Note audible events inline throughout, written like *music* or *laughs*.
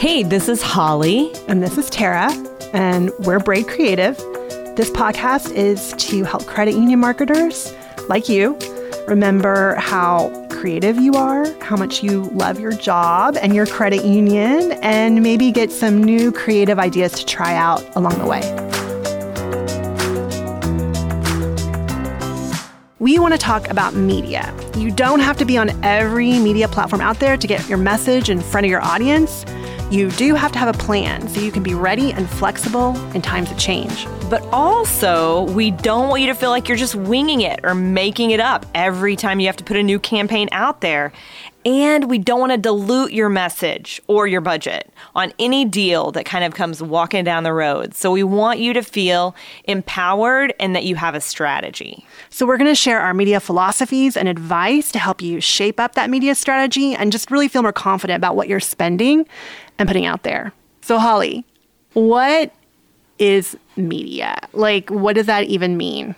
Hey, this is Holly. And this is Tara, and we're Braid Creative. This podcast is to help credit union marketers like you remember how creative you are, how much you love your job and your credit union, and maybe get some new creative ideas to try out along the way. We want to talk about media. You don't have to be on every media platform out there to get your message in front of your audience. You do have to have a plan so you can be ready and flexible in times of change. But also, we don't want you to feel like you're just winging it or making it up every time you have to put a new campaign out there. And we don't want to dilute your message or your budget on any deal that kind of comes walking down the road. So we want you to feel empowered and that you have a strategy. So we're going to share our media philosophies and advice to help you shape up that media strategy and just really feel more confident about what you're spending and putting out there. So, Holly, what is media? Like, what does that even mean?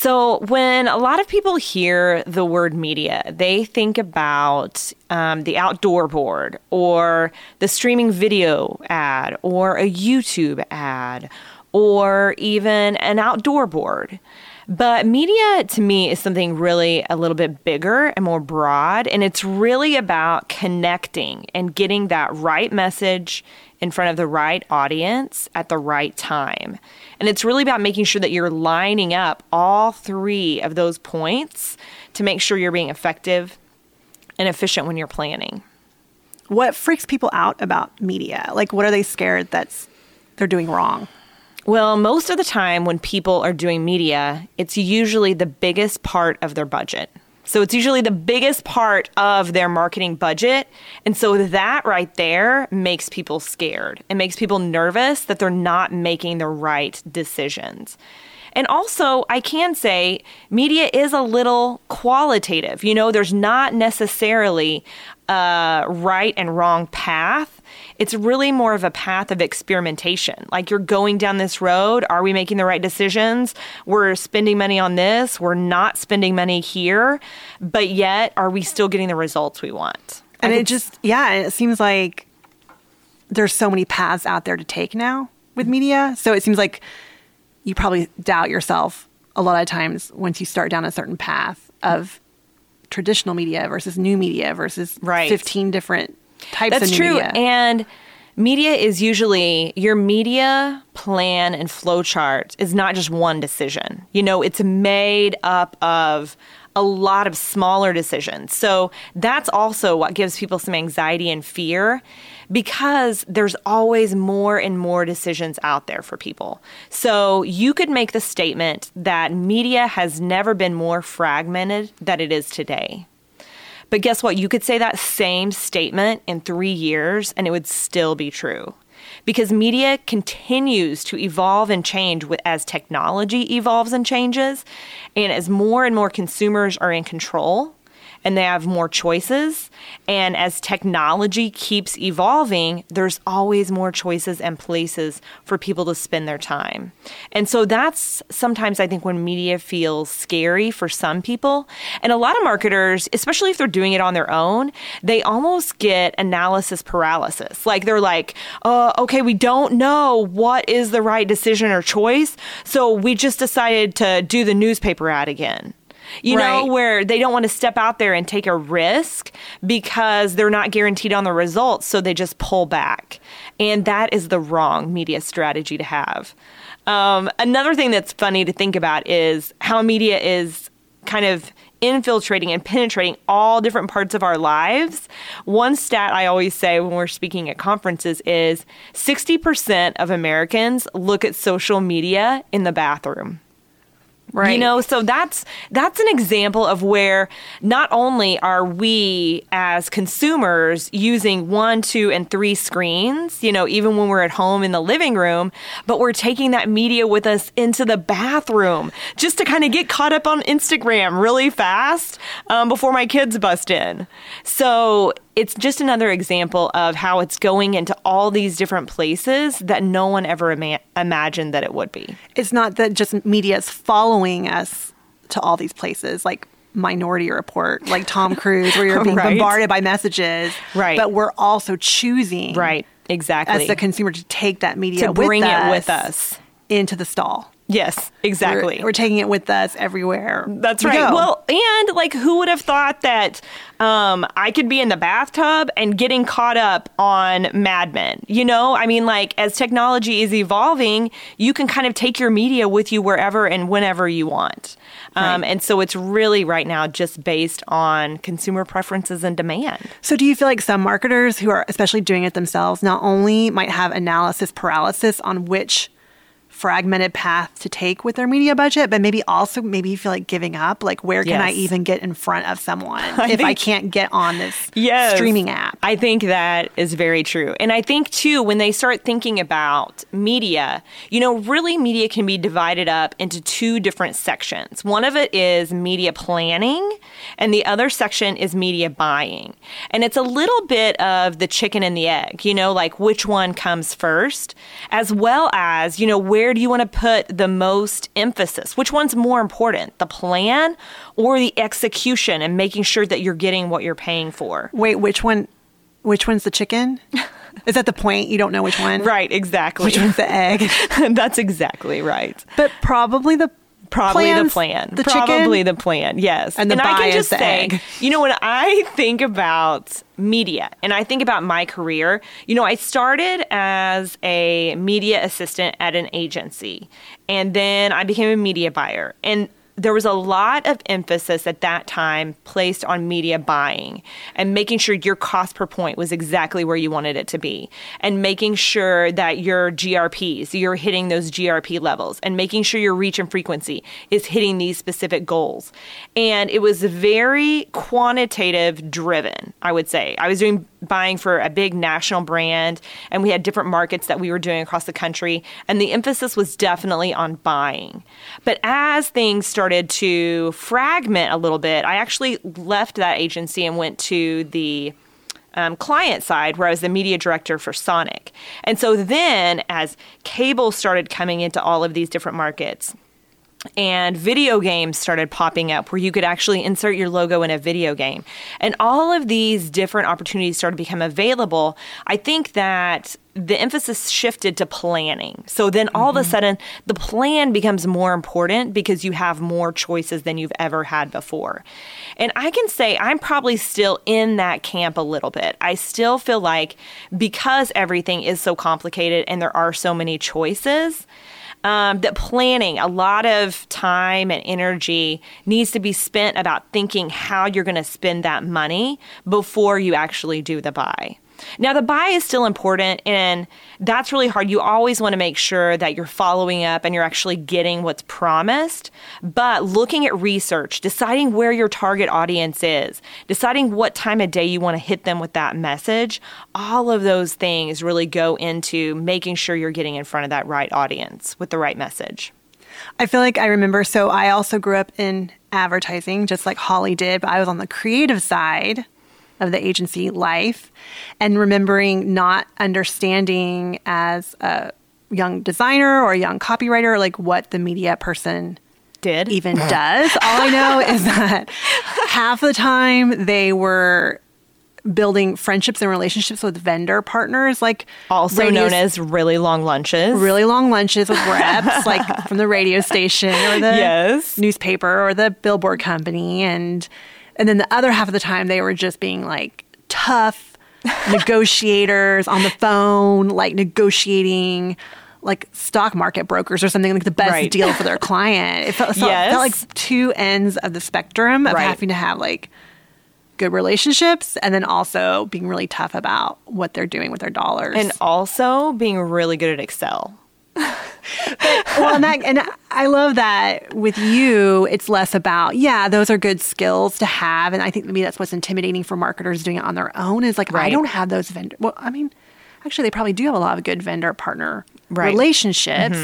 So, when a lot of people hear the word media, they think about um, the outdoor board or the streaming video ad or a YouTube ad or even an outdoor board. But media to me is something really a little bit bigger and more broad. And it's really about connecting and getting that right message in front of the right audience at the right time. And it's really about making sure that you're lining up all three of those points to make sure you're being effective and efficient when you're planning. What freaks people out about media? Like, what are they scared that's they're doing wrong? Well, most of the time when people are doing media, it's usually the biggest part of their budget. So it's usually the biggest part of their marketing budget. And so that right there makes people scared. It makes people nervous that they're not making the right decisions. And also, I can say media is a little qualitative. You know, there's not necessarily a right and wrong path. It's really more of a path of experimentation. Like you're going down this road. Are we making the right decisions? We're spending money on this. We're not spending money here. But yet, are we still getting the results we want? And it just, yeah, it seems like there's so many paths out there to take now with media. So it seems like you probably doubt yourself a lot of times once you start down a certain path of traditional media versus new media versus right. 15 different types That's true. media. And media is usually your media plan and flow chart is not just one decision. You know, it's made up of a lot of smaller decisions. So that's also what gives people some anxiety and fear because there's always more and more decisions out there for people. So you could make the statement that media has never been more fragmented than it is today. But guess what? You could say that same statement in three years and it would still be true. Because media continues to evolve and change as technology evolves and changes, and as more and more consumers are in control and they have more choices. And as technology keeps evolving, there's always more choices and places for people to spend their time. And so that's sometimes I think when media feels scary for some people. And a lot of marketers, especially if they're doing it on their own, they almost get analysis paralysis. Like they're like, uh, okay, we don't know what is the right decision or choice. So we just decided to do the newspaper ad again you right. know, where they don't want to step out there and take a risk because they're not guaranteed on the results. So they just pull back. And that is the wrong media strategy to have. Um, another thing that's funny to think about is how media is kind of infiltrating and penetrating all different parts of our lives. One stat I always say when we're speaking at conferences is 60% of Americans look at social media in the bathroom. Right. You know, so that's that's an example of where not only are we as consumers using one, two, and three screens, you know, even when we're at home in the living room, but we're taking that media with us into the bathroom just to kind of get caught up on Instagram really fast um, before my kids bust in. So it's just another example of how it's going into all these different places that no one ever ima- imagined that it would be. It's not that just media is following us to all these places, like Minority Report, like Tom Cruise, where you're *laughs* being right. bombarded by messages. Right. But we're also choosing right Exactly. as the consumer to take that media to with bring it with us. into the stall. Yes, exactly. We're, we're taking it with us everywhere. That's we right. go. Well, and like, who would have thought that um, I could be in the bathtub and getting caught up on Mad Men? You know, I mean, like, as technology is evolving, you can kind of take your media with you wherever and whenever you want. Um, Right. And so it's really right now just based on consumer preferences and demand. So, do you feel like some marketers who are especially doing it themselves not only might have analysis paralysis on which fragmented path to take with their media budget, but maybe also maybe you feel like giving up? Like, where can I even get in front of someone *laughs* if I can't get on this Yes. streaming app? I think that is very true. And I think, too, when they start thinking about media, you know, really media can be divided up into two different sections. One of it is media planning, and the other section is media buying. And it's a little bit of the chicken and the egg, you know, like which one comes first, as well as, you know, where do you want to put the most emphasis? Which one's more important, the plan or the execution and making sure that you're getting what you're paying for? Wait, which one? Which one's the chicken? Is that the point? You don't know which one? Right, exactly. Which one's the egg? *laughs* That's exactly right. but probably the Probably the plan. The Probably chicken. the plan. Yes. And the I can is just the say, egg. you know, when I think about media and I think about my career, you know, I started as a media assistant at an agency, and then I became a media buyer. And there was a lot of emphasis at that time placed on media buying and making sure your cost per point was exactly where you wanted it to be and making sure that your GRPs, you're hitting those GRP levels and making sure your reach and frequency is hitting these specific goals. And it was very quantitative driven, I would say. I was doing buying for a big national brand and we had different markets that we were doing across the country and the emphasis was definitely on buying. But as things started to fragment a little bit, I actually left that agency and went to the um, client side where I was the media director for Sonic. And so then as cable started coming into all of these different markets, and video games started popping up where you could actually insert your logo in a video game. And all of these different opportunities started to become available. I think that the emphasis shifted to planning. So then all of a mm-hmm. sudden, the plan becomes more important because you have more choices than you've ever had before. And I can say I'm probably still in that camp a little bit. I still feel like because everything is so complicated and there are so many choices, um, that planning, a lot of time and energy needs to be spent about thinking how you're going to spend that money before you actually do the buy. Now, the buy is still important, and that's really hard. You always want to make sure that you're following up and you're actually getting what's promised. But looking at research, deciding where your target audience is, deciding what time of day you want to hit them with that message, all of those things really go into making sure you're getting in front of that right audience with the right message. I feel like I remember. So I also grew up in advertising, just like Holly did, but I was on the creative side of the agency life and remembering not understanding as a young designer or a young copywriter, like what the media person Did even *laughs* does. All I know is that half the time they were building friendships and relationships with vendor partners, like also radio known as really long lunches. really long lunches with reps, *laughs* like from the radio station or the Yes. newspaper or the billboard company, and and then the other half of the time they were just being like tough *laughs* negotiators on the phone, like negotiating. Like stock market brokers or something like the best Right. deal for their client. It felt, so it felt like two ends of the spectrum of Right. having to have like good relationships and then also being really tough about what they're doing with their dollars. and also being really good at Excel. *laughs* well, and, that, and I love that with you, it's less about, yeah, those are good skills to have. And I think maybe that's what's intimidating for marketers doing it on their own is like, I don't have those vendor. Well, I mean, actually, they probably do have a lot of good vendor partner Right. relationships.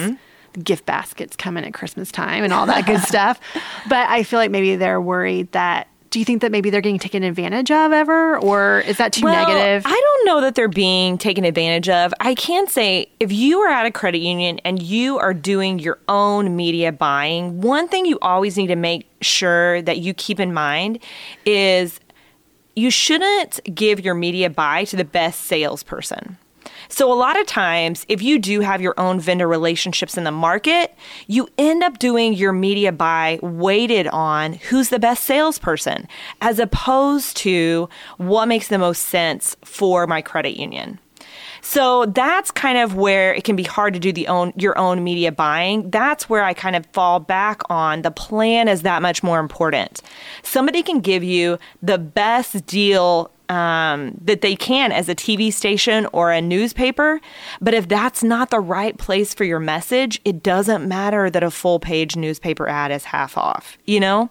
The gift baskets coming at Christmas time and all that good stuff. But I feel like maybe they're worried that. Do you think that maybe they're getting taken advantage of ever, or is that too Well, negative? I don't know that they're being taken advantage of. I can say if you are at a credit union and you are doing your own media buying, one thing you always need to make sure that you keep in mind is you shouldn't give your media buy to the best salesperson. So, a lot of times, if you do have your own vendor relationships in the market, you end up doing your media buy weighted on who's the best salesperson as opposed to what makes the most sense for my credit union. So that's kind of where it can be hard to do the own your own media buying. That's where I kind of fall back on the plan is that much more important. Somebody can give you the best deal um, that they can as a TV station or a newspaper. But if that's not the right place for your message, it doesn't matter that a full page newspaper ad is half off, you know?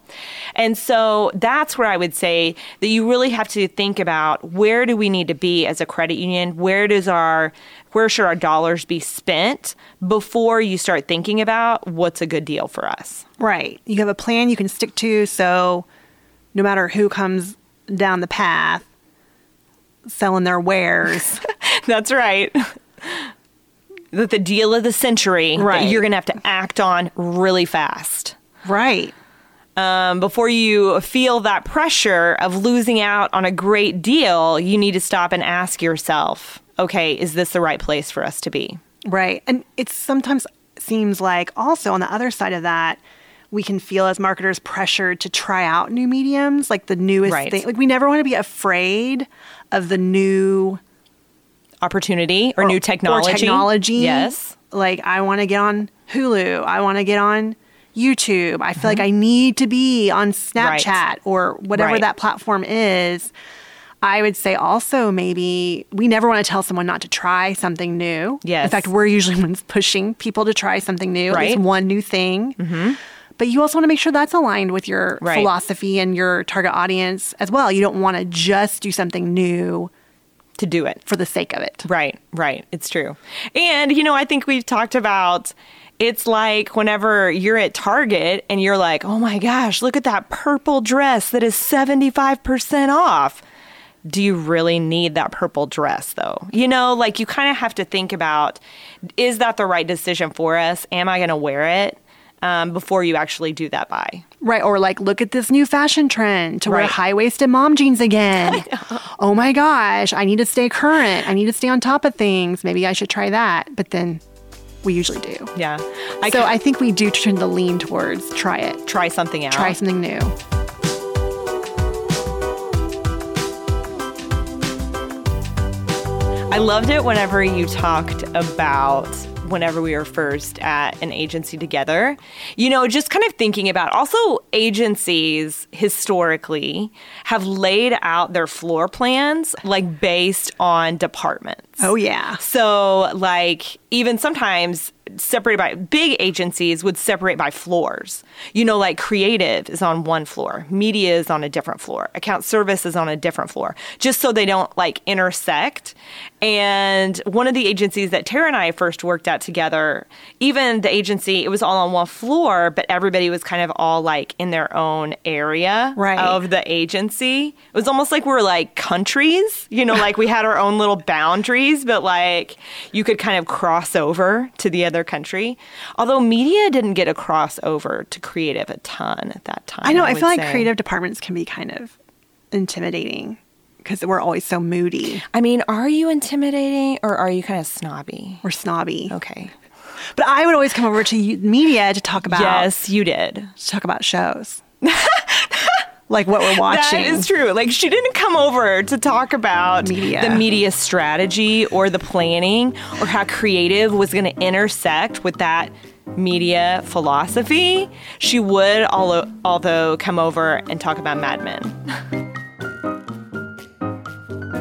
And so that's where I would say that you really have to think about where do we need to be as a credit union? Where does our where should our dollars be spent before you start thinking about what's a good deal for us? Right. You have a plan you can stick to so no matter who comes down the path, selling their wares. *laughs* That's right. That the deal of the century Right. that you're going to have to act on really fast. right. Um, before you feel that pressure of losing out on a great deal, you need to stop and ask yourself, okay, is this the right place for us to be? Right. And it sometimes seems like also on the other side of that, we can feel as marketers pressured to try out new mediums, like the newest Right. thing. Like we never want to be afraid of the new Opportunity or, new technology. Or technology. Yes. Like I want to get on Hulu. I want to get on YouTube. I feel like I need to be on Snapchat Mm-hmm. Right. or whatever Right. that platform is. I would say also maybe we never want to tell someone not to try something new. Yes. In fact, we're usually *laughs* ones pushing people to try something new, at least Right. Mm-hmm. one new thing. But you also want to make sure that's aligned with your Right. philosophy and your target audience as well. You don't want to just do something new To do it. for the sake of it. Right, right. It's true. And, you know, I think we've talked about it's like whenever you're at Target and you're like, oh my gosh, look at that purple dress that is 75% off. Do you really need that purple dress though? You know, like you kind of have to think about is that the right decision for us? Am I going to wear it um, before you actually do that buy? Right. Or like, look at this new fashion trend to wear high waisted mom jeans again. *laughs* oh my gosh, I need to stay current. I need to stay on top of things. Maybe I should try that. But then we usually do. Yeah. I so could I think we do tend to lean towards try it, try something out. try something new. I loved it whenever you talked about whenever we were first at an agency together. You know, just kind of thinking about also agencies historically have laid out their floor plans like based on departments. Oh, yeah. So, like, even sometimes separated by big agencies would separate by floors. You know, like creative is on one floor, media is on a different floor, account service is on a different floor, just so they don't like intersect. And one of the agencies that Tara and I first worked at together, even the agency, it was all on one floor, but everybody was kind of all like in their own area Right. of the agency. It was almost like we were like countries, you know, like we had our own little boundaries, but like you could kind of cross over to the other country. Although media didn't get a crossover to creative a ton at that time. I know. I, would feel like say. creative departments can be kind of intimidating because we're always so moody I mean, are you intimidating or are you kind of snobby? or snobby. Okay. But I would always come over to media to talk about Yes, you did. to talk about shows. *laughs* like what we're watching. That is true. Like she didn't come over to talk about Media. the media strategy or the planning or how creative was going to intersect with that media philosophy. She would although although come over and talk about Mad Men.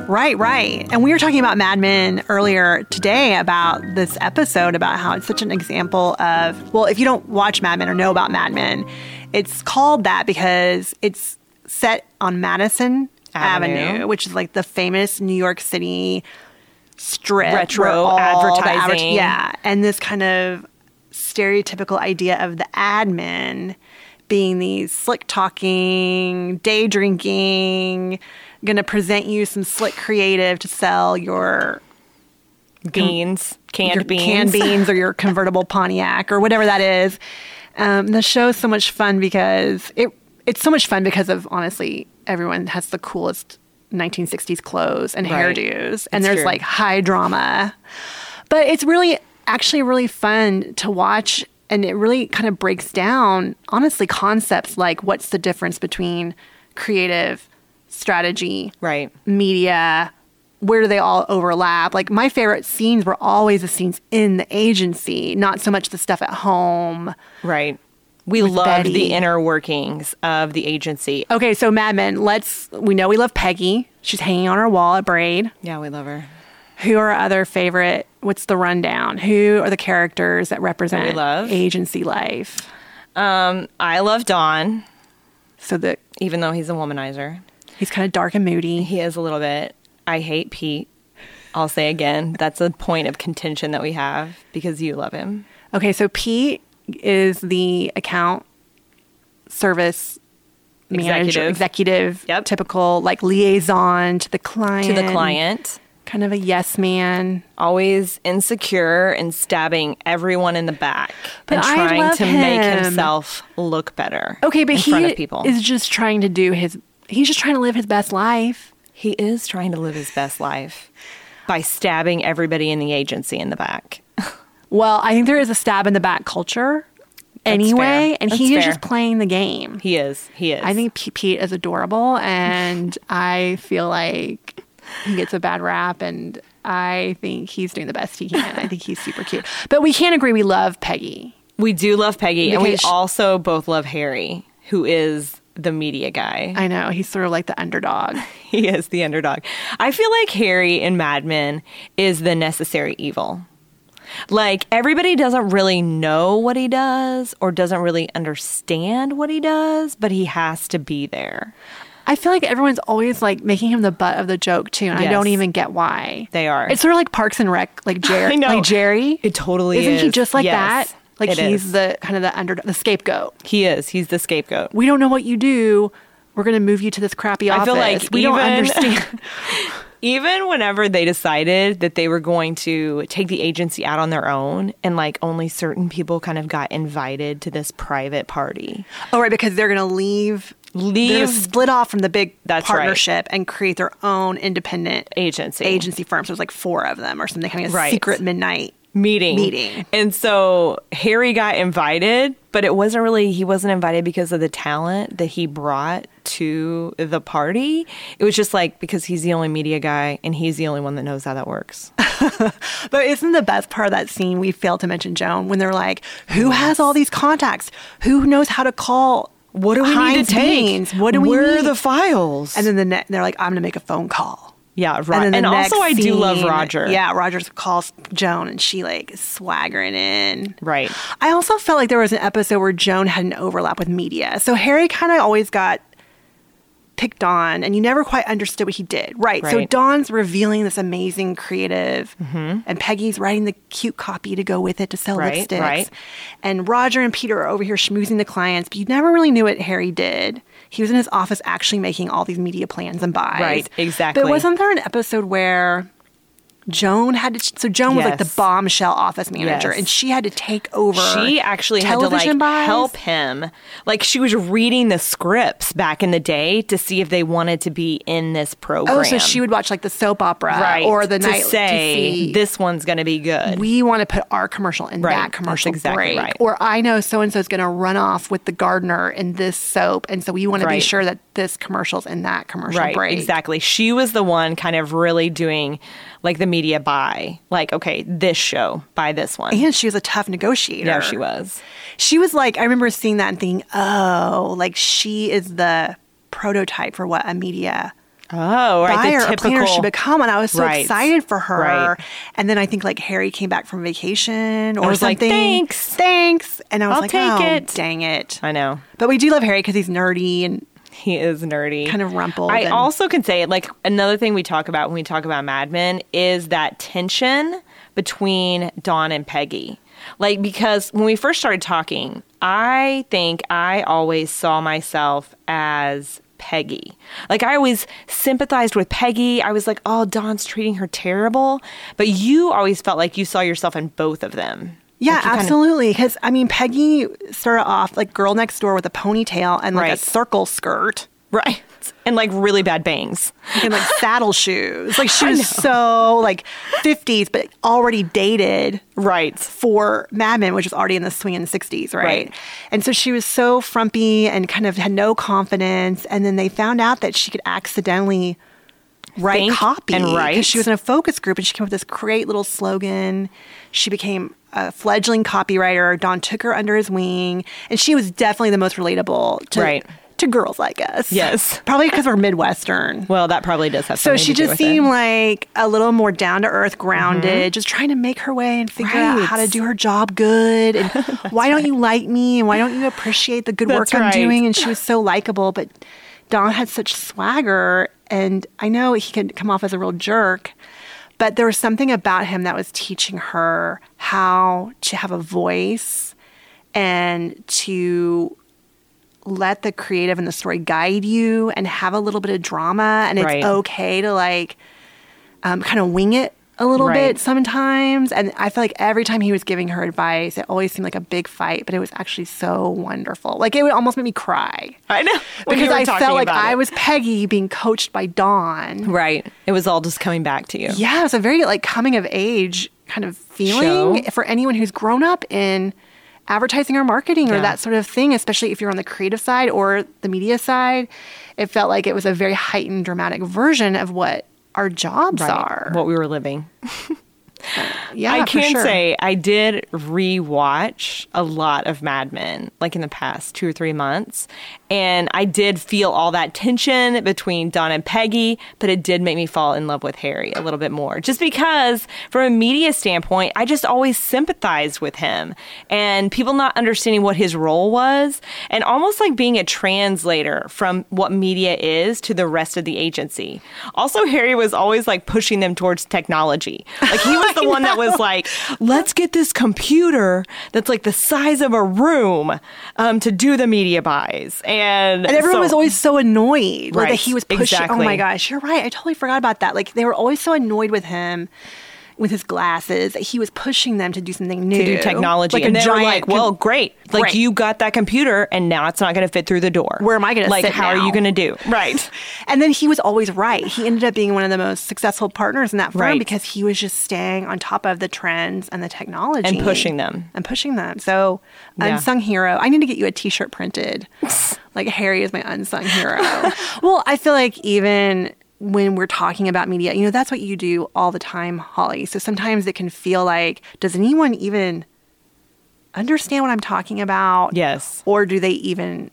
Right, right. And we were talking about Mad Men earlier today about this episode about how it's such an example of, well, if you don't watch Mad Men or know about Mad Men, it's called that because it's set on Madison Avenue, Avenue. which is like the famous New York City strip. Retro where all the advertising. yeah. And this kind of stereotypical idea of the ad men being these slick talking, day drinking, going to present you some slick creative to sell your Beans, canned your beans. canned *laughs* beans or your convertible Pontiac or whatever that is. Um, the show is so much fun because it it's so much fun because of honestly everyone has the coolest 1960s clothes and Right. hairdos, and It's there's true. like high drama. But it's really actually really fun to watch, and it really kind of breaks down, honestly, concepts like what's the difference between creative strategy, Right. media, where do they all overlap? Like my favorite scenes were always the scenes in the agency, not so much the stuff at home. Right. We With loved Betty. the inner workings of the agency. Okay, so Mad Men, let's we know we love Peggy. She's hanging on our wall at Braid. Yeah, we love her. Who are our other favorite? What's the rundown? Who are the characters that represent we love? agency life? Um, I love Don, So that even though he's a womanizer. he's kind of dark and moody. He is a little bit. I hate Pete. I'll say again, that's a point of contention that we have because you love him. Okay, so Pete is the account service manager, Executive. executive, Yep. typical like liaison to the client. To the client, Kind of a yes man. always insecure and stabbing everyone in the back But and trying to make himself look better. Okay, but in he front of people. is just trying to do his he's just trying to live his best life. he is trying to live his best life by stabbing everybody in the agency in the back. Well, I think there is a stab in the back culture anyway, and he is fair. just playing the game. He is. He is. I think P- Pete is adorable, and *laughs* I feel like he gets a bad rap, and I think he's doing the best he can. I think he's super cute. But we can't agree we love Peggy. we do love Peggy, and we Because sh- also both love Harry, who is the media guy. I know he's sort of like the underdog. *laughs* he is the underdog. I feel like Harry in Mad Men is the necessary evil. Like everybody doesn't really know what he does or doesn't really understand what he does, but he has to be there. I feel like everyone's always like making him the butt of the joke too, and I don't even get why. They are. It's sort of like Parks and Rec, like Jerry. *laughs* I know. Like Jerry. It totally Isn't he just like Yes, that? Like it he's is. the kind of the under the scapegoat. He is. He's the scapegoat. We don't know what you do. We're gonna move you to this crappy office. I feel like we don't understand. *laughs* *laughs* even whenever they decided that they were going to take the agency out on their own and like only certain people kind of got invited to this private party oh, right, because they're gonna leave. They're leave split off from the big That's right. partnership and create their own independent agency agency firms. There's like four of them or something having a Right. secret midnight. Meeting Meeting. and so harry got invited but it wasn't really he wasn't invited because of the talent that he brought to the party it was just like because he's the only media guy and he's the only one that knows how that works *laughs* But isn't the best part of that scene we failed to mention, Joan, when they're like, "Who has all these contacts? Who knows how to call? what do we Heinz need to take? What do we where are the files And then the ne- they're like, "I'm gonna make a phone call." Yeah And, and, the also i do love roger Yeah, Roger calls Joan, and she like is swaggering in. right I also felt like there was an episode where Joan had an overlap with media. So Harry kind of always got picked on, and you never quite understood what he did. Right. So Don's revealing this amazing creative, mm-hmm. and Peggy's writing the cute copy to go with it to sell Right, lipsticks. right. And Roger and Peter are over here schmoozing the clients, but you never really knew what Harry did. He was in his office actually making all these media plans and buys. Right, exactly. But wasn't there an episode where Joan had to? So Joan was like the bombshell office manager, Yes. and she had to take over. she actually had to like buys? help him like she was reading the scripts back in the day to see if they wanted to be in this program Oh, so she would watch like the soap opera right or the to night say to see, this one's gonna be good we want to put our commercial in Right, that commercial exactly break. right. Or I know so and so is going to run off with the gardener in this soap, and so we want to be sure that this commercial's in that commercial right break. exactly she was the one kind of really doing like the media buy like okay this show buy this one And she was a tough negotiator. yeah she was She was like, I remember seeing that and thinking, oh, like she is the prototype for what a media oh right buyer or typical planner should become. And I was so Right. excited for her. Right. And then I think like Harry came back from vacation or was like, something. "Thanks." Thanks. And I was I'll like, take oh, it. dang it. i know But we do love Harry because he's nerdy and *laughs* He is nerdy. Kind of rumpled I and- also can say, like, another thing we talk about when we talk about Mad Men is that tension between Don and Peggy. Like, because when we first started talking, I think I always saw myself as Peggy. Like, I always sympathized with Peggy. I was like, oh, Don's treating her terrible. But you always felt like you saw yourself in both of them. Yeah, Like, absolutely. Because I mean, Peggy started off like girl next door with a ponytail and like a circle skirt. right. and like really bad bangs. and like *laughs* saddle shoes. Like she was so like 50s, but already dated Right. for Mad Men, which was already in the swinging 60s, right? Right. And so she was so frumpy and kind of had no confidence. And then they found out that she could accidentally write Think copy. and write. She was in a focus group and she came up with this great little slogan. She became a fledgling copywriter. Don took her under his wing, and she was definitely the most relatable to, Right. to girls like us. Yes. *laughs* Probably because we're Midwestern. Well, that probably does have So she to do just seemed it. like a little more down to earth, grounded, mm-hmm. just trying to make her way and figure out how to do her job good. And *laughs* why don't you like me? And why don't you appreciate the good work I'm right. doing? And she was so likable. But Don had such swagger. And I know he could come off as a real jerk, but there was something about him that was teaching her how to have a voice and to let the creative and the story guide you and have a little bit of drama and it's Right. okay to like um, kind of wing it a little Right. bit sometimes and i feel like every time he was giving her advice it always seemed like a big fight but it was actually so wonderful like it would almost make me cry I know *laughs* because i felt like i was peggy being coached by don right. It was all just coming back to you. yeah, it was a very like coming of age kind of feeling Show. for anyone who's grown up in advertising or marketing or that sort of thing, especially if you're on the creative side or the media side. It felt like it was a very heightened, dramatic version of what our jobs Right. are. What we were living. *laughs* yeah, I can sure. say I did rewatch a lot of Mad Men, like in the past two or three months, and I did feel all that tension between Don and Peggy, but it did make me fall in love with Harry a little bit more, just because from a media standpoint, I just always sympathized with him and people not understanding what his role was, and almost like being a translator from what media is to the rest of the agency. Also, Harry was always like pushing them towards technology, like he *laughs* was the one that was like, let's get this computer that's like the size of a room um, to do the media buys. And, And everyone so- was always so annoyed like, that he was pushing. Oh my gosh, you're right. I totally forgot about that. Like they were always so annoyed with him with his glasses he was pushing them to do something new. to do technology. Like and a they were like, well, great. Like you got that computer and now it's not going to fit through the door. Where am I gonna Like, sit how are you going to do? *laughs* Right. And then he was always right. He ended up being one of the most successful partners in that firm Right. because he was just staying on top of the trends and the technology And pushing them. and pushing them. So, Yeah. unsung hero. I need to get you a T-shirt printed. *laughs* like Harry is my unsung hero. *laughs* well, I feel like even when we're talking about media, you know, that's what you do all the time, Holly. So sometimes it can feel like, does anyone even understand what I'm talking about? Yes. Or do they even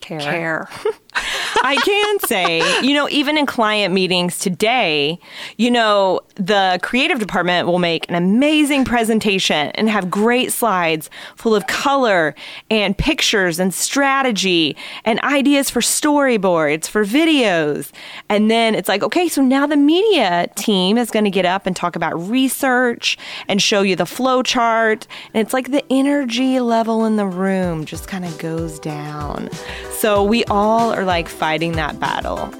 Care. care? *laughs* I can say, you know, even in client meetings today, you know, the creative department will make an amazing presentation and have great slides full of color and pictures and strategy and ideas for storyboards, for videos. And then it's like, okay, so now the media team is going to get up and talk about research and show you the flow chart. And it's like the energy level in the room just kind of goes down. So we all are like fighting that battle.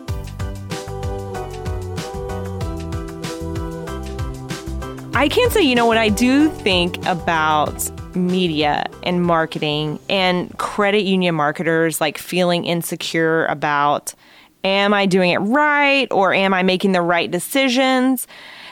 I can't say, you know, what I do think about media and marketing and credit union marketers like feeling insecure about am I doing it right or am I making the right decisions?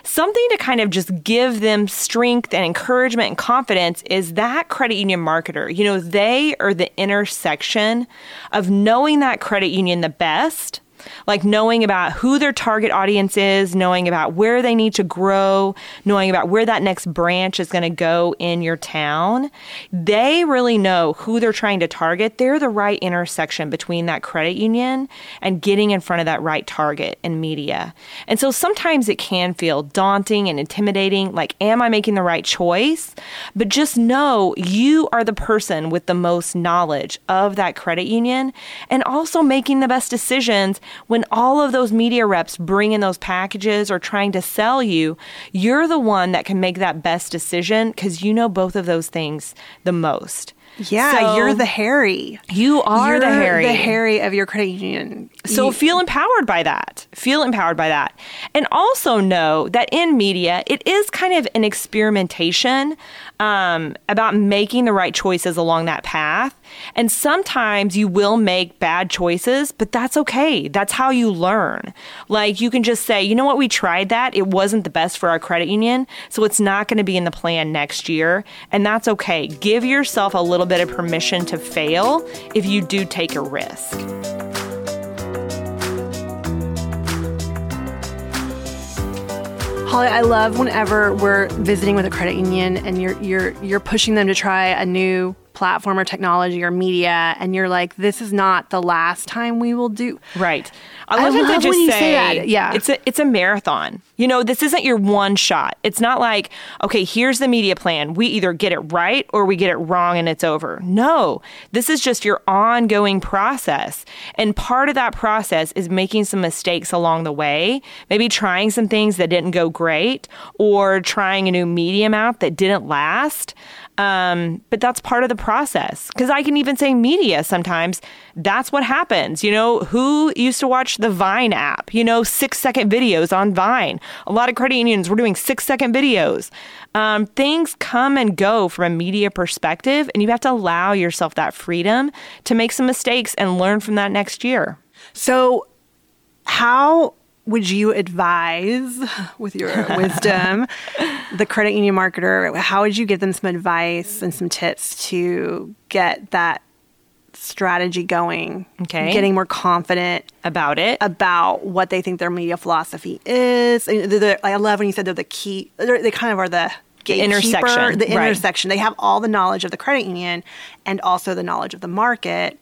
Something to kind of just give them strength and encouragement and confidence is that credit union marketer. You know, they are the intersection of knowing that credit union the best like knowing about who their target audience is, knowing about where they need to grow, knowing about where that next branch is going to go in your town. They really know who they're trying to target. They're the right intersection between that credit union and getting in front of that right target in media. And so sometimes it can feel daunting and intimidating like, am I making the right choice? But just know you are the person with the most knowledge of that credit union and also making the best decisions when all of those media reps bring in those packages or trying to sell you, you're the one that can make that best decision because you know both of those things the most. Yeah, So- you're the Harry. You are the You're Harry. The Harry of your credit union. So You- feel empowered by that. Feel empowered by that. And also know that in media, it is kind of an experimentation um, about making the right choices along that path. And sometimes you will make bad choices, but that's okay. That's how you learn. Like you can just say, you know what, we tried that. It wasn't the best for our credit union. So it's not going to be in the plan next year. And that's okay. Give yourself a little bit of permission to fail if you do take a risk. Holly, I love whenever we're visiting with a credit union and you're you're you're pushing them to try a new platform or technology or media and you're like this is not the last time we will do. Right. I love, I love to just say, say, that yeah. it's a it's a marathon. You know this isn't your one shot. It's not like okay here's the media plan. We either get it right or we get it wrong and it's over. No. This is just your ongoing process. And part of that process is making some mistakes along the way. Maybe trying some things that didn't go great or trying a new medium out that didn't last um, but that's part of the process. Because I can even say media sometimes. That's what happens. You know, who used to watch the Vine app? You know, six second videos on Vine. A lot of credit unions were doing six second videos. Um, things come and go from a media perspective, and you have to allow yourself that freedom to make some mistakes and learn from that next year. So, how would you advise, *laughs* with your wisdom, *laughs* the credit union marketer? How would you give them some advice and some tips to get that strategy going? Okay. Getting more confident about it, about what they think their media philosophy is. They're, they're, I love when you said they're the key, they're, they kind of are the intersection. The intersection. Right. They have all the knowledge of the credit union and also the knowledge of the market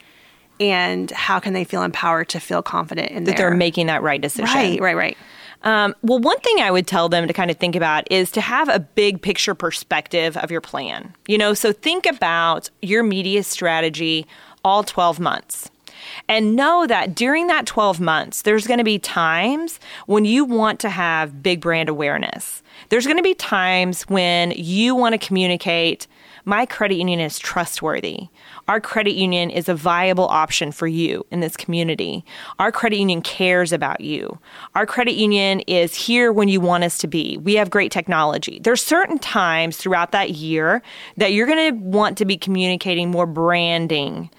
and how can they feel empowered to feel confident in that their, they're making that right decision. Right right right. Um, well one thing i would tell them to kind of think about is to have a big picture perspective of your plan you know? So think about your media strategy all 12 months. And know that during that 12 months, there's going to be times when you want to have big brand awareness. There's going to be times when you want to communicate my credit union is trustworthy. Our credit union is a viable option for you in this community. Our credit union cares about you. Our credit union is here when you want us to be. We have great technology. There's certain times throughout that year that you're going to want to be communicating more branding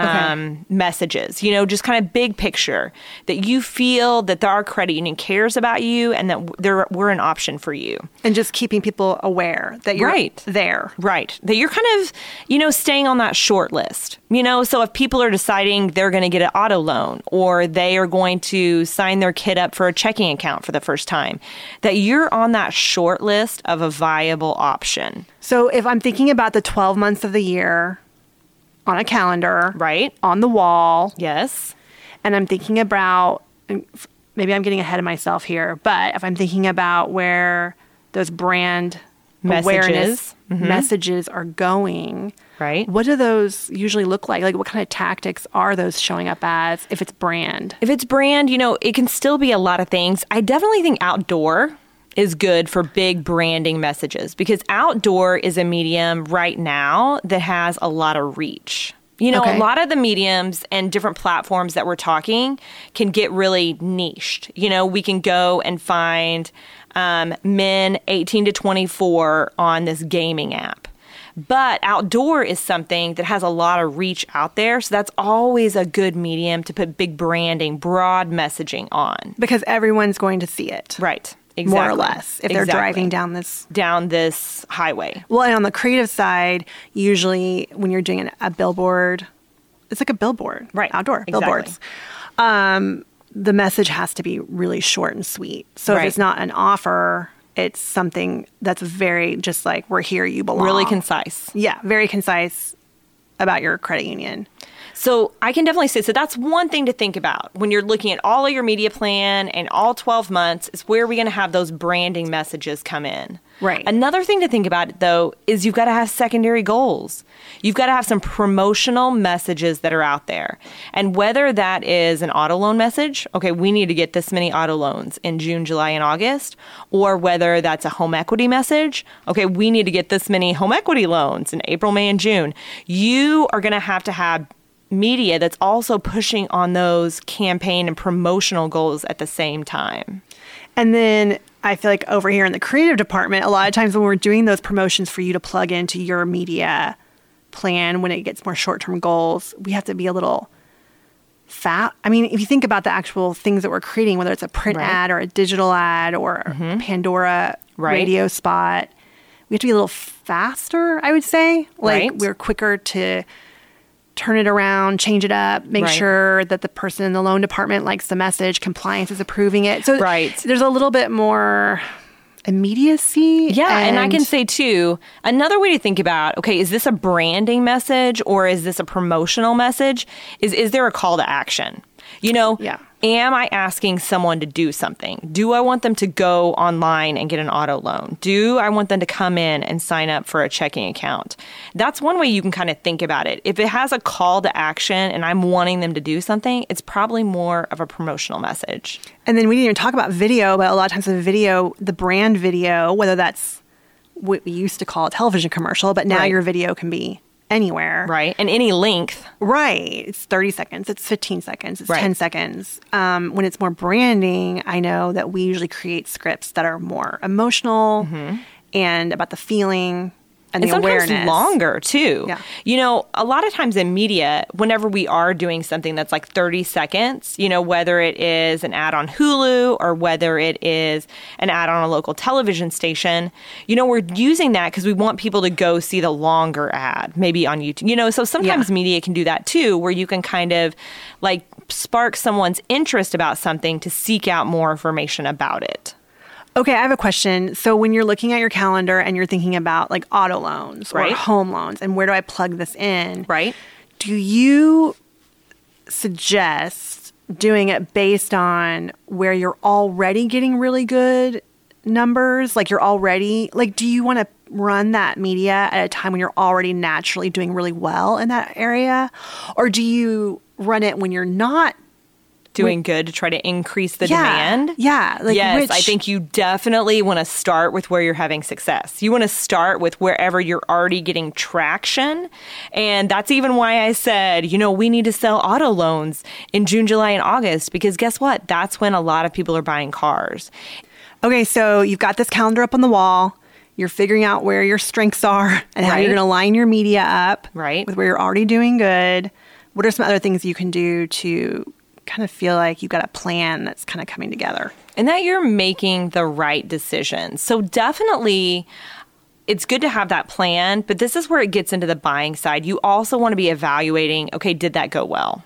okay. um, messages, you know, just kind of big picture that you feel that our credit union cares about you and that we're an option for you. And just keeping people aware that you're right. there. Right. That you're kind of, you know, staying on that short list. You know, so if people are deciding they're going to get an auto loan or they are going to sign their kid up for a checking account for the first time, that you're on that short list of a viable option. So if I'm thinking about the 12 months of the year, on a calendar, right? On the wall. Yes. And I'm thinking about maybe I'm getting ahead of myself here, but if I'm thinking about where those brand messages. awareness mm-hmm. messages are going, right? What do those usually look like? Like what kind of tactics are those showing up as if it's brand? If it's brand, you know, it can still be a lot of things. I definitely think outdoor is good for big branding messages because outdoor is a medium right now that has a lot of reach. You know, okay. a lot of the mediums and different platforms that we're talking can get really niched. You know, we can go and find um, men 18 to 24 on this gaming app. But outdoor is something that has a lot of reach out there. So that's always a good medium to put big branding, broad messaging on. Because everyone's going to see it. Right. Exactly. More or less, if they're driving down this down this highway. Well, and on the creative side, usually when you're doing a billboard, it's like a billboard, right? Outdoor exactly. billboards. Um, the message has to be really short and sweet. So right. if it's not an offer, it's something that's very just like we're here, you belong. Really concise. Yeah, very concise about your credit union. So I can definitely say so that's one thing to think about when you're looking at all of your media plan and all 12 months is where are we going to have those branding messages come in. Right. Another thing to think about though is you've got to have secondary goals. You've got to have some promotional messages that are out there. And whether that is an auto loan message, okay, we need to get this many auto loans in June, July, and August, or whether that's a home equity message, okay, we need to get this many home equity loans in April, May, and June. You are going to have to have media that's also pushing on those campaign and promotional goals at the same time. And then I feel like over here in the creative department, a lot of times when we're doing those promotions for you to plug into your media plan when it gets more short term goals, we have to be a little fat. I mean, if you think about the actual things that we're creating, whether it's a print Right. Mm-hmm. ad or a digital ad or a Pandora Right. radio spot, we have to be a little faster, I would say. Like Right. we're quicker to turn it around, change it up, make Right. sure that the person in the loan department likes the message, compliance is approving it. So Right. there's a little bit more immediacy. Yeah, and, I can say too, another way to think about, okay, is this a branding message or is this a promotional message? Is is there a call to action? You know, Yeah. Am I asking someone to do something? Do I want them to go online and get an auto loan? Do I want them to come in and sign up for a checking account? That's one way you can kind of think about it. If it has a call to action and I'm wanting them to do something, it's probably more of a promotional message. And then we didn't even talk about video, but a lot of times the video, the brand video, whether that's what we used to call a television commercial, but now Right. your video can be anywhere. Right? And any length. Right. It's 30 seconds, it's 15 seconds, it's Right. 10 seconds. Um, when it's more branding, I know that we usually create scripts that are more emotional and about the feeling and, and sometimes awareness. longer too. Yeah. You know, a lot of times in media, whenever we are doing something that's like 30 seconds, you know, whether it is an ad on Hulu or whether it is an ad on a local television station, you know, we're using that because we want people to go see the longer ad, maybe on YouTube. You know, so sometimes Yeah. media can do that too, where you can kind of like spark someone's interest about something to seek out more information about it. Okay, I have a question. So when you're looking at your calendar and you're thinking about like auto loans or Right. home loans and where do I plug this in? Right? Do you suggest doing it based on where you're already getting really good numbers? Like you're already like do you want to run that media at a time when you're already naturally doing really well in that area? Or do you run it when you're not Doing good to try to increase the yeah, demand. Yeah. Like yes, which, I think you definitely want to start with where you're having success. You want to start with wherever you're already getting traction. And that's even why I said, you know, we need to sell auto loans in June, July, and August because guess what? That's when a lot of people are buying cars. Okay, so you've got this calendar up on the wall. You're figuring out where your strengths are *laughs* and how Right. you're going to line your media up Right. with where you're already doing good. What are some other things you can do to kind of feel like you've got a plan that's kind of coming together? and that you're making the right decisions. So definitely it's good to have that plan, but this is where it gets into the buying side. You also want to be evaluating, okay, did that go well?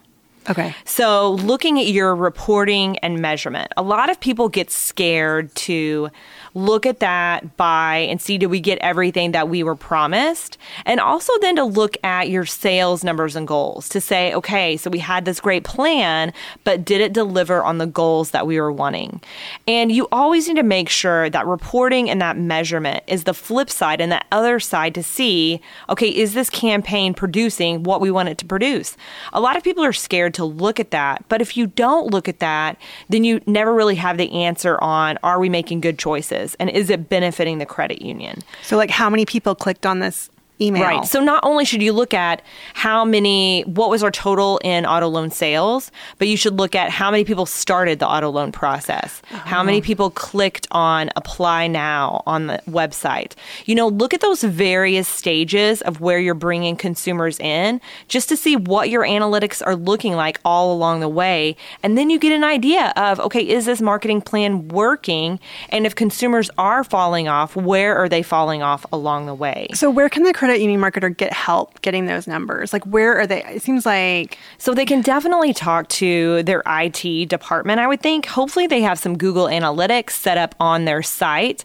Okay. So, looking at your reporting and measurement, a lot of people get scared to look at that, buy, and see do we get everything that we were promised? And also then to look at your sales numbers and goals to say, okay, so we had this great plan, but did it deliver on the goals that we were wanting? And you always need to make sure that reporting and that measurement is the flip side and the other side to see, okay, is this campaign producing what we want it to produce? A lot of people are scared to look at that, but if you don't look at that, then you never really have the answer on are we making good choices and is it benefiting the credit union? So, like, how many people clicked on this email? Right. So not only should you look at how many, what was our total in auto loan sales, but you should look at how many people started the auto loan process, how many uh-huh. people clicked on apply now on the website. You know, look at those various stages of where you're bringing consumers in just to see what your analytics are looking like all along the way. And then you get an idea of, okay, is this marketing plan working? And if consumers are falling off, where are they falling off along the way? So, where can the credit union marketer get help getting those numbers? Like, where are they? It seems like So they can definitely talk to their IT department, I would think. Hopefully, they have some Google Analytics set up on their site.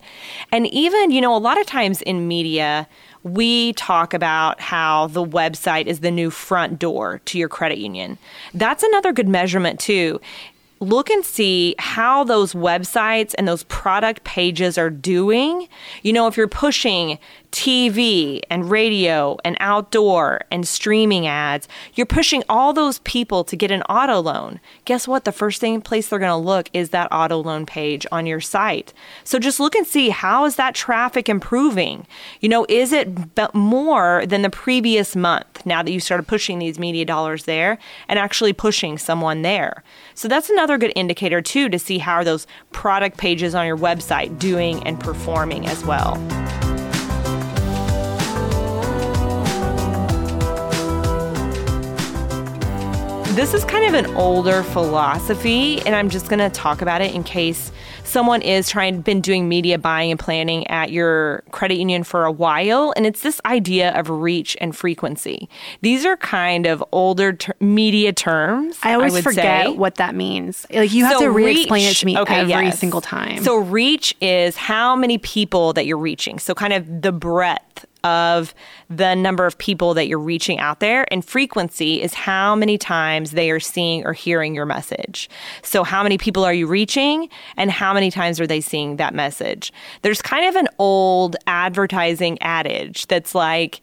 And even, you know, a lot of times in media, we talk about how the website is the new front door to your credit union. That's another good measurement, too. Look and see how those websites and those product pages are doing. You know, if you're pushing TV and radio and outdoor and streaming ads, you're pushing all those people to get an auto loan. Guess what? The first thing place they're going to look is that auto loan page on your site. So just look and see how is that traffic improving? You know, is it more than the previous month now that you started pushing these media dollars there and actually pushing someone there? So that's another good indicator too to see how are those product pages on your website doing and performing as well. This is kind of an older philosophy, and I'm just going to talk about it in case someone is trying been doing media buying and planning at your credit union for a while and it's this idea of reach and frequency these are kind of older ter- media terms I always would forget say. what that means. Like you have So to re-explain it to me okay, every yes. single time. So reach is how many people that you're reaching. So kind of the breadth of the number of people that you're reaching out there and frequency is how many times they are seeing or hearing your message. So how many people are you reaching and how many times are they seeing that message? There's kind of an old advertising adage that's like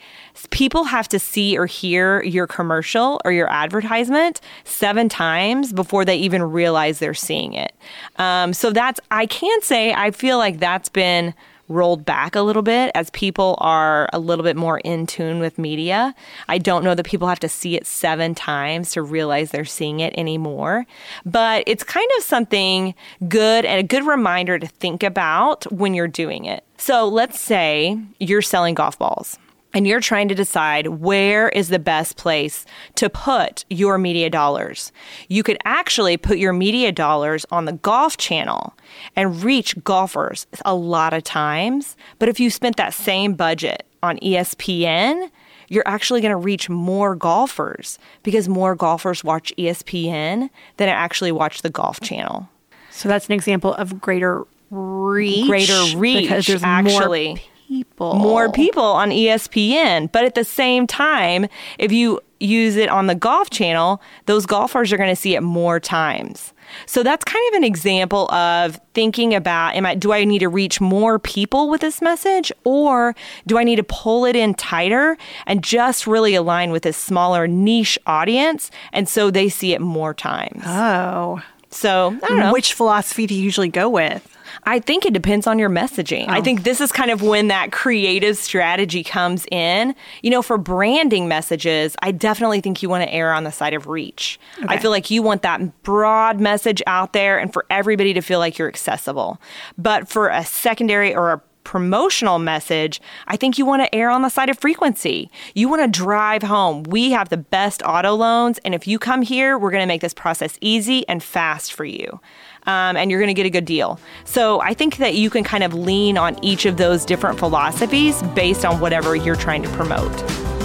people have to see or hear your commercial or your advertisement seven times before they even realize they're seeing it. Um, so that's, I can say, I feel like that's been rolled back a little bit as people are a little bit more in tune with media. I don't know that people have to see it seven times to realize they're seeing it anymore, but it's kind of something good and a good reminder to think about when you're doing it. So let's say you're selling golf balls and you're trying to decide where is the best place to put your media dollars. You could actually put your media dollars on the golf channel and reach golfers a lot of times. But if you spent that same budget on ESPN, you're actually going to reach more golfers because more golfers watch ESPN than actually watch the golf channel. So that's an example of greater reach. Greater reach, because there's actually. more people. more people on ESPN. But at the same time, if you use it on the golf channel, those golfers are going to see it more times. So that's kind of an example of thinking about am I do I need to reach more people with this message or do I need to pull it in tighter and just really align with this smaller niche audience and so they see it more times. Oh. So, I don't know. Which philosophy do you usually go with? I think it depends on your messaging. Oh. I think this is kind of when that creative strategy comes in. You know, for branding messages, I definitely think you want to err on the side of reach. I feel like you want that broad message out there and for everybody to feel like you're accessible. But for a secondary or a promotional message, I think you want to err on the side of frequency. You want to drive home. We have the best auto loans, and if you come here, we're going to make this process easy and fast for you. Um, and you're going to get a good deal. So I think that you can kind of lean on each of those different philosophies based on whatever you're trying to promote.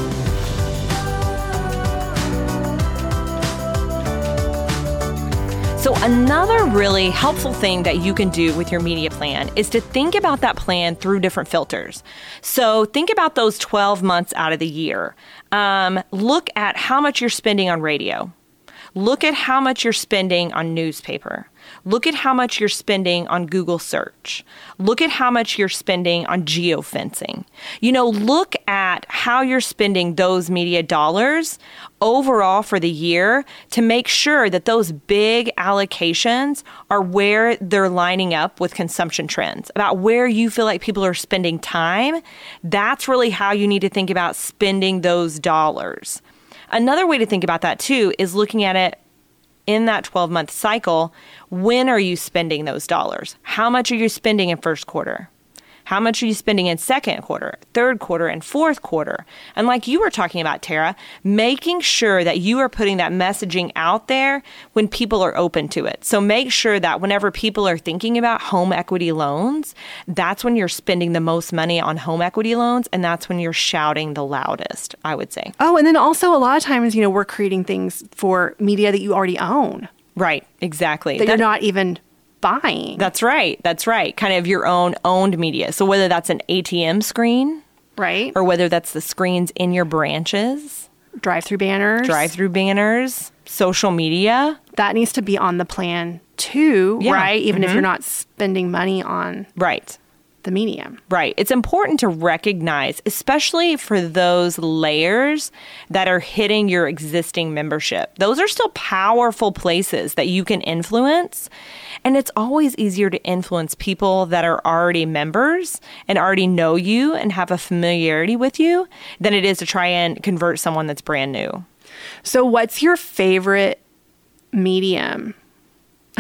So, another really helpful thing that you can do with your media plan is to think about that plan through different filters. So, think about those 12 months out of the year. Um, look at how much you're spending on radio. Look at how much you're spending on newspaper. Look at how much you're spending on Google search. Look at how much you're spending on geofencing. You know, look at how you're spending those media dollars overall for the year to make sure that those big allocations are where they're lining up with consumption trends, about where you feel like people are spending time. That's really how you need to think about spending those dollars. Another way to think about that too is looking at it in that 12 month cycle. When are you spending those dollars? How much are you spending in first quarter? How much are you spending in second quarter, third quarter, and fourth quarter? And like you were talking about, Tara, making sure that you are putting that messaging out there when people are open to it. So make sure that whenever people are thinking about home equity loans, that's when you're spending the most money on home equity loans, and that's when you're shouting the loudest, I would say. Oh, and then also a lot of times, you know, we're creating things for media that you already own Right, exactly. that, That- you're not even buying. That's right. That's right. Kind of your own owned media. So whether that's an ATM screen right? or whether that's the screens in your branches, drive through banners. drive through banners, social media. That needs to be on the plan too, Yeah. right? Even if mm-hmm. you're not spending money on Right. the medium. Right. It's important to recognize, especially for those layers that are hitting your existing membership. Those are still powerful places that you can influence. And it's always easier to influence people that are already members and already know you and have a familiarity with you than it is to try and convert someone that's brand new. So, what's your favorite medium?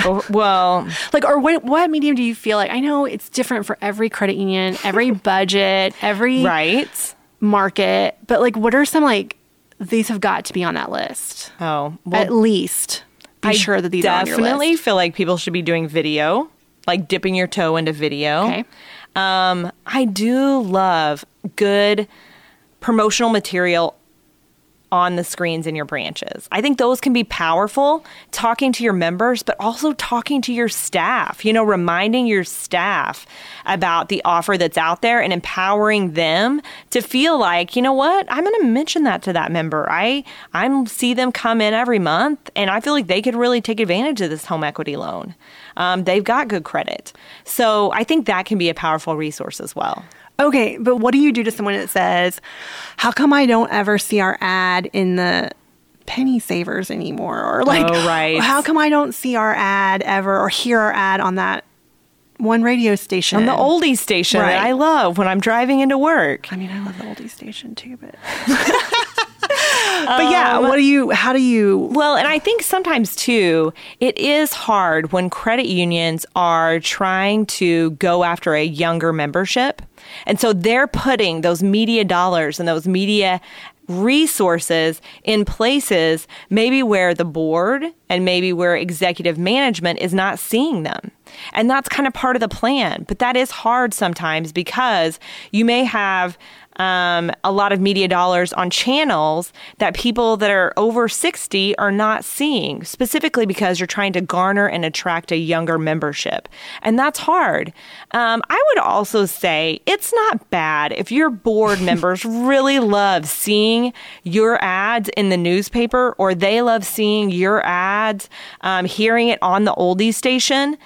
Or- well, *laughs* Like, or what, what medium do you feel like? I know it's different for every credit union, every *laughs* budget, every right. market, but like, what are some like these have got to be on that list. Oh, well, At least be I sure that these are on your definitely feel like people should be doing video, like dipping your toe into video. Okay. Um, I do love good promotional material on the screens in your branches. I think those can be powerful talking to your members, but also talking to your staff, you know, reminding your staff about the offer that's out there and empowering them to feel like, you know what, I'm going to mention that to that member. I I'm see them come in every month and I feel like they could really take advantage of this home equity loan. Um, they've got good credit. So I think that can be a powerful resource as well. Okay, but what do you do to someone that says, "How come I don't ever see our ad in the penny savers anymore?" Or like, Oh, right. "How come I don't see our ad ever or hear our ad on that one radio station?" On the oldies station Right. that I love when I'm driving into work. I mean, I love the oldie station too, but *laughs* but yeah, um, what do you? How do you? Well, and I think sometimes too, it is hard when credit unions are trying to go after a younger membership. And so they're putting those media dollars and those media resources in places maybe where the board and maybe where executive management is not seeing them. And that's kind of part of the plan. But that is hard sometimes because you may have um, a lot of media dollars on channels that people that are over 60 are not seeing, specifically because you're trying to garner and attract a younger membership. And that's hard. Um, I would also say it's not bad if your board *laughs* members really love seeing your ads in the newspaper or they love seeing your ads, um, hearing it on the oldie station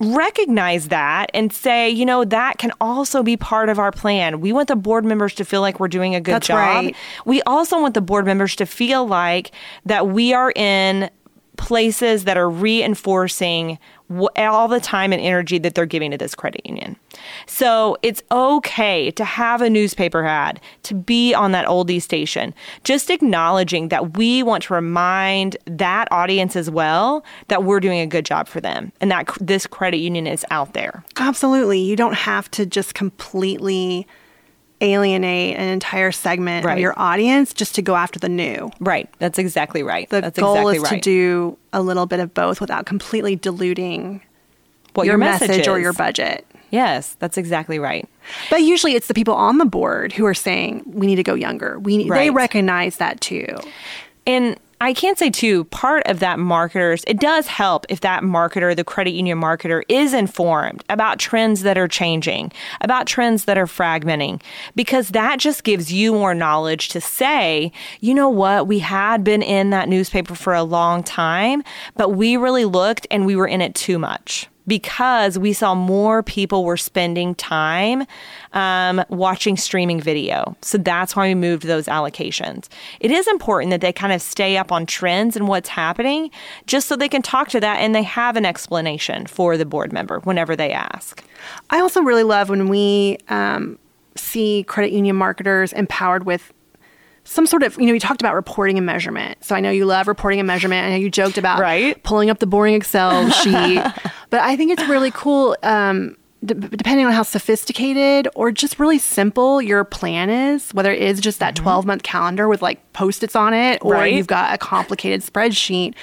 recognize that and say, you know, that can also be part of our plan. We want the board members to feel like we're doing a good That's job. right. We also want the board members to feel like that we are in places that are reinforcing all the time and energy that they're giving to this credit union. So it's okay to have a newspaper ad, to be on that oldie station, just acknowledging that we want to remind that audience as well that we're doing a good job for them and that this credit union is out there. Absolutely, you don't have to just completely alienate an entire segment Right. of your audience just to go after the new. Right. That's exactly right. The That's goal exactly is right. to do a little bit of both without completely diluting what your, message, message or your budget. Yes, that's exactly right. But usually it's the people on the board who are saying we need to go younger. We need, they recognize that too. And I can't say too, part of that marketers, it does help if that marketer, the credit union marketer, is informed about trends that are changing, about trends that are fragmenting, because that just gives you more knowledge to say, you know what, we had been in that newspaper for a long time, but we really looked and we were in it too much because we saw more people were spending time um, watching streaming video. So that's why we moved those allocations. It is important that they kind of stay up on trends and what's happening just so they can talk to that and they have an explanation for the board member whenever they ask. I also really love when we um, see credit union marketers empowered with some sort of, you know, you talked about reporting and measurement. So I know you love reporting and measurement. I know you joked about Right. pulling up the boring Excel *laughs* sheet. but I think it's really cool, um, d- depending on how sophisticated or just really simple your plan is, whether it is just that 12 month calendar with like post its on it, or Mm-hmm. Right. you've got a complicated spreadsheet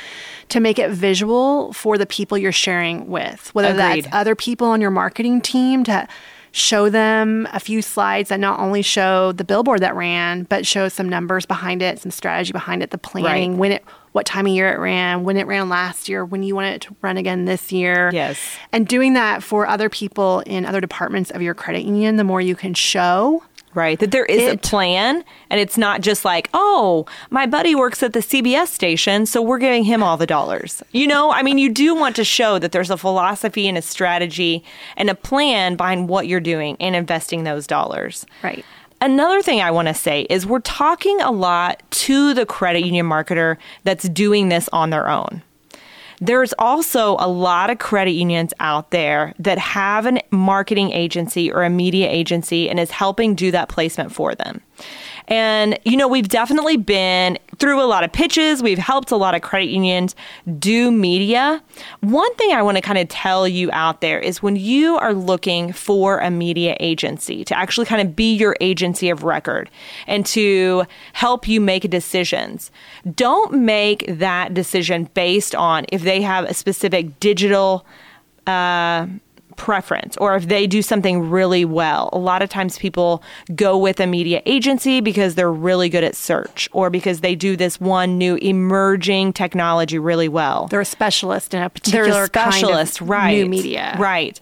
to make it visual for the people you're sharing with, whether Agreed. that's other people on your marketing team to show them a few slides that not only show the billboard that ran, but show some numbers behind it, some strategy behind it, the planning, Right. when it, what time of year it ran, when it ran last year, when you want it to run again this year. Yes. And doing that for other people in other departments of your credit union, the more you can show. Right. That there is a plan and it's not just like, oh, my buddy works at the CBS station, so we're giving him all the dollars. You know, I mean, you do want to show that there's a philosophy and a strategy and a plan behind what you're doing and investing those dollars. Right. Another thing I want to say is we're talking a lot to the credit union marketer that's doing this on their own. There's also a lot of credit unions out there that have a marketing agency or a media agency and is helping do that placement for them. And, you know, we've definitely been through a lot of pitches. We've helped a lot of credit unions do media. One thing I want to kind of tell you out there is when you are looking for a media agency to actually kind of be your agency of record and to help you make decisions, don't make that decision based on if they have a specific digital uh, preference or if they do something really well. A lot of times people go with a media agency because they're really good at search or because they do this one new emerging technology really well. They're a specialist in a particular they're a specialist, kind of right, new media. Right.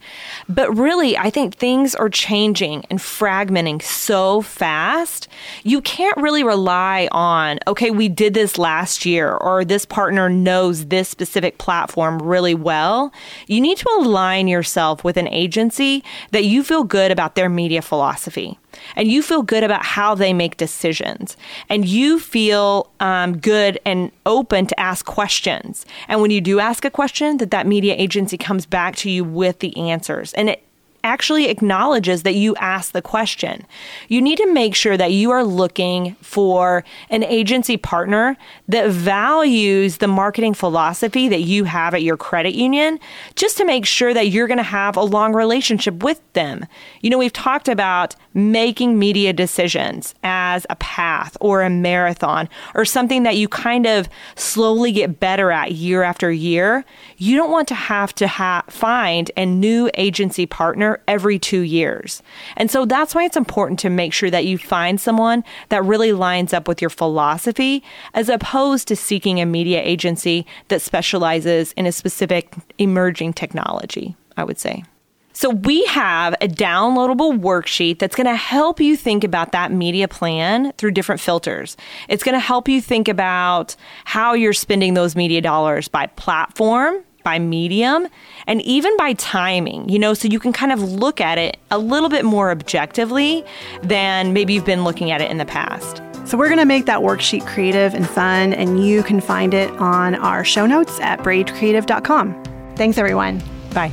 But really, I think things are changing and fragmenting so fast. You can't really rely on, okay, we did this last year or this partner knows this specific platform really well. You need to align yourself with an agency that you feel good about their media philosophy. And you feel good about how they make decisions. And you feel um, good and open to ask questions. And when you do ask a question that that media agency comes back to you with the answers. And it actually acknowledges that you asked the question. You need to make sure that you are looking for an agency partner that values the marketing philosophy that you have at your credit union, just to make sure that you're going to have a long relationship with them. You know, we've talked about making media decisions as a path or a marathon or something that you kind of slowly get better at year after year. You don't want to have to ha- find a new agency every two years. And so that's why it's important to make sure that you find someone that really lines up with your philosophy as opposed to seeking a media agency that specializes in a specific emerging technology, I would say. So, we have a downloadable worksheet that's going to help you think about that media plan through different filters. It's going to help you think about how you're spending those media dollars by platform, by medium and even by timing, you know, so you can kind of look at it a little bit more objectively than maybe you've been looking at it in the past. So, we're going to make that worksheet creative and fun, and you can find it on our show notes at braidcreative.com. Thanks, everyone. Bye.